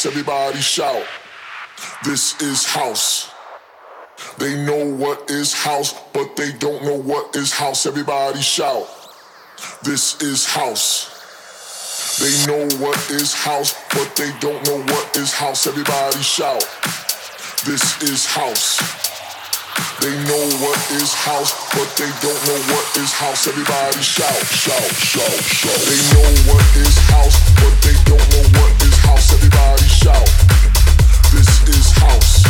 house. Everybody shout. This is house. They know what is house, but they don't know what is house. Everybody shout. This is house. They know what is house, but they don't know what is house. Everybody shout. This is house. They know what is house, but they don't know what is house. Everybody shout, shout, shout, shout. They know what is house, but they don't know what is house.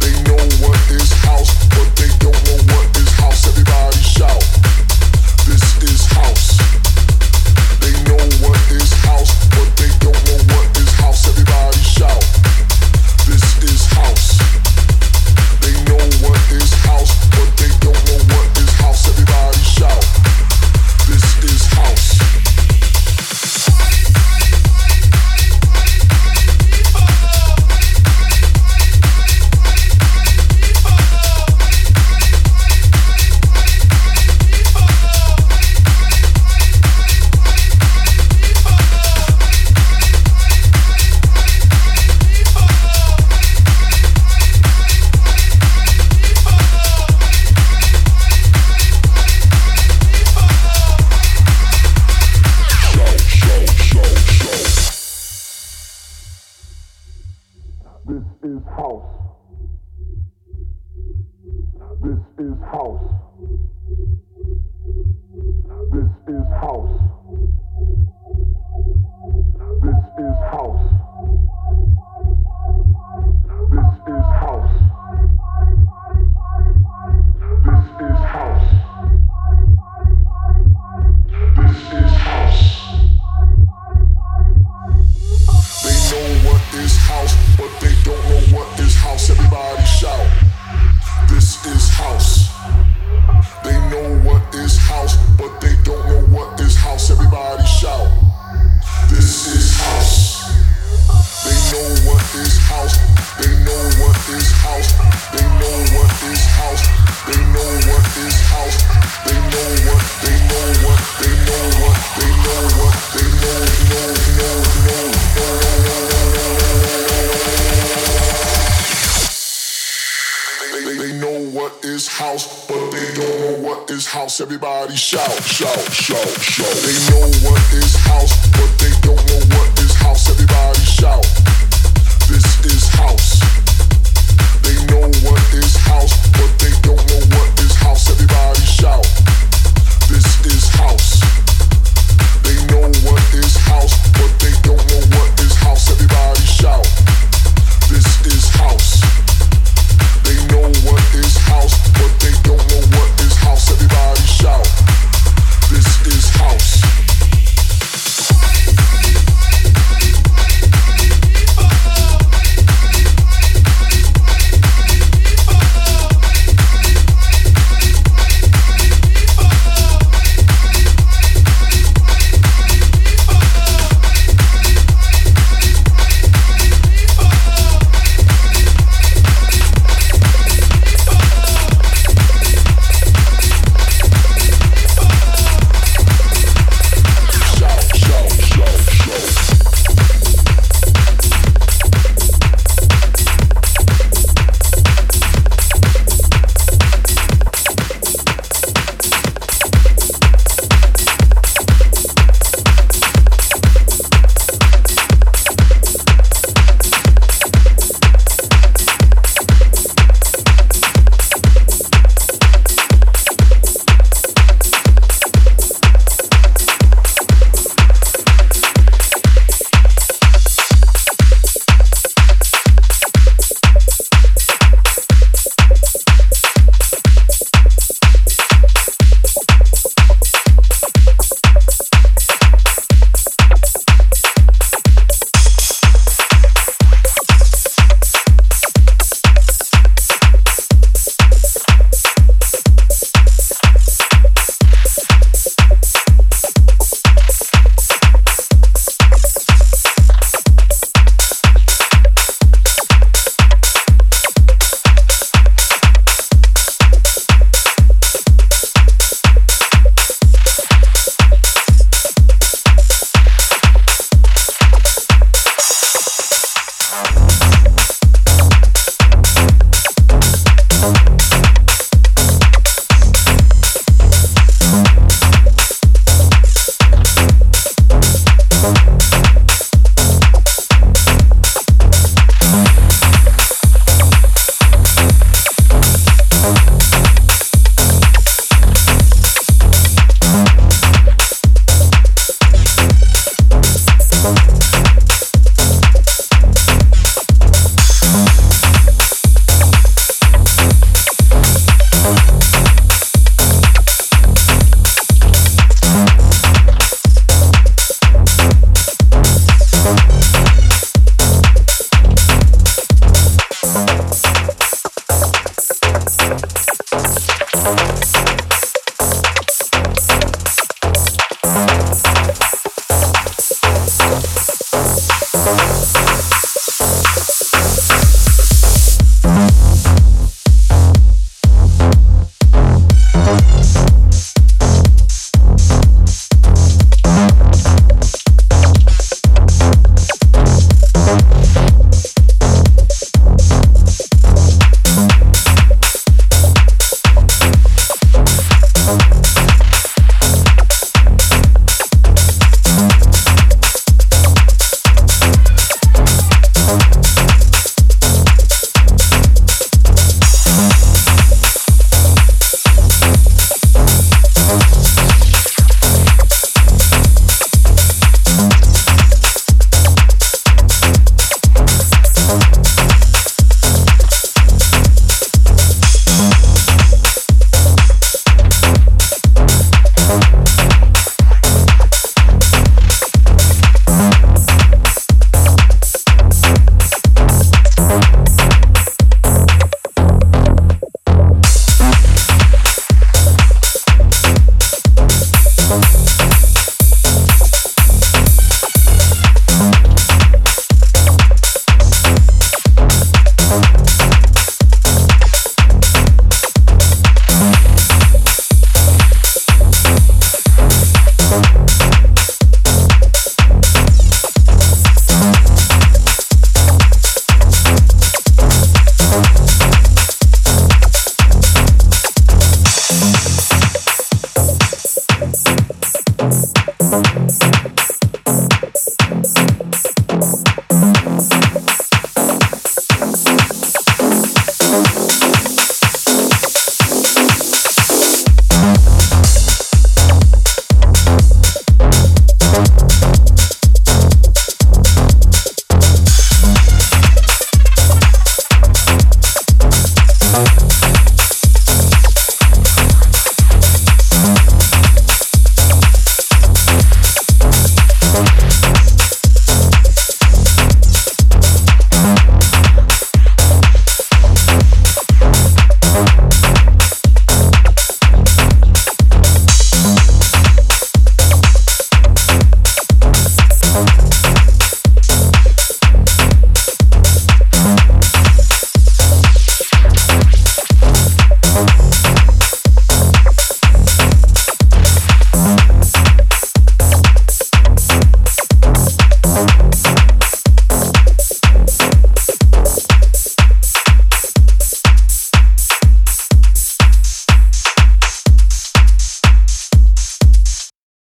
They know what is house, but they don't know what this is house They know what is house but they don't know what is house everybody shout. This is house. They know what is house, but they don't house, but they don't know what is house. Everybody shout, shout, shout, shout. They know what is house, but they don't know what is house. Everybody shout. This is house. They know what is house, but they don't know what is house. Everybody shout. This is house. They know what is house, but they don't know what is house. Everybody shout. This is house.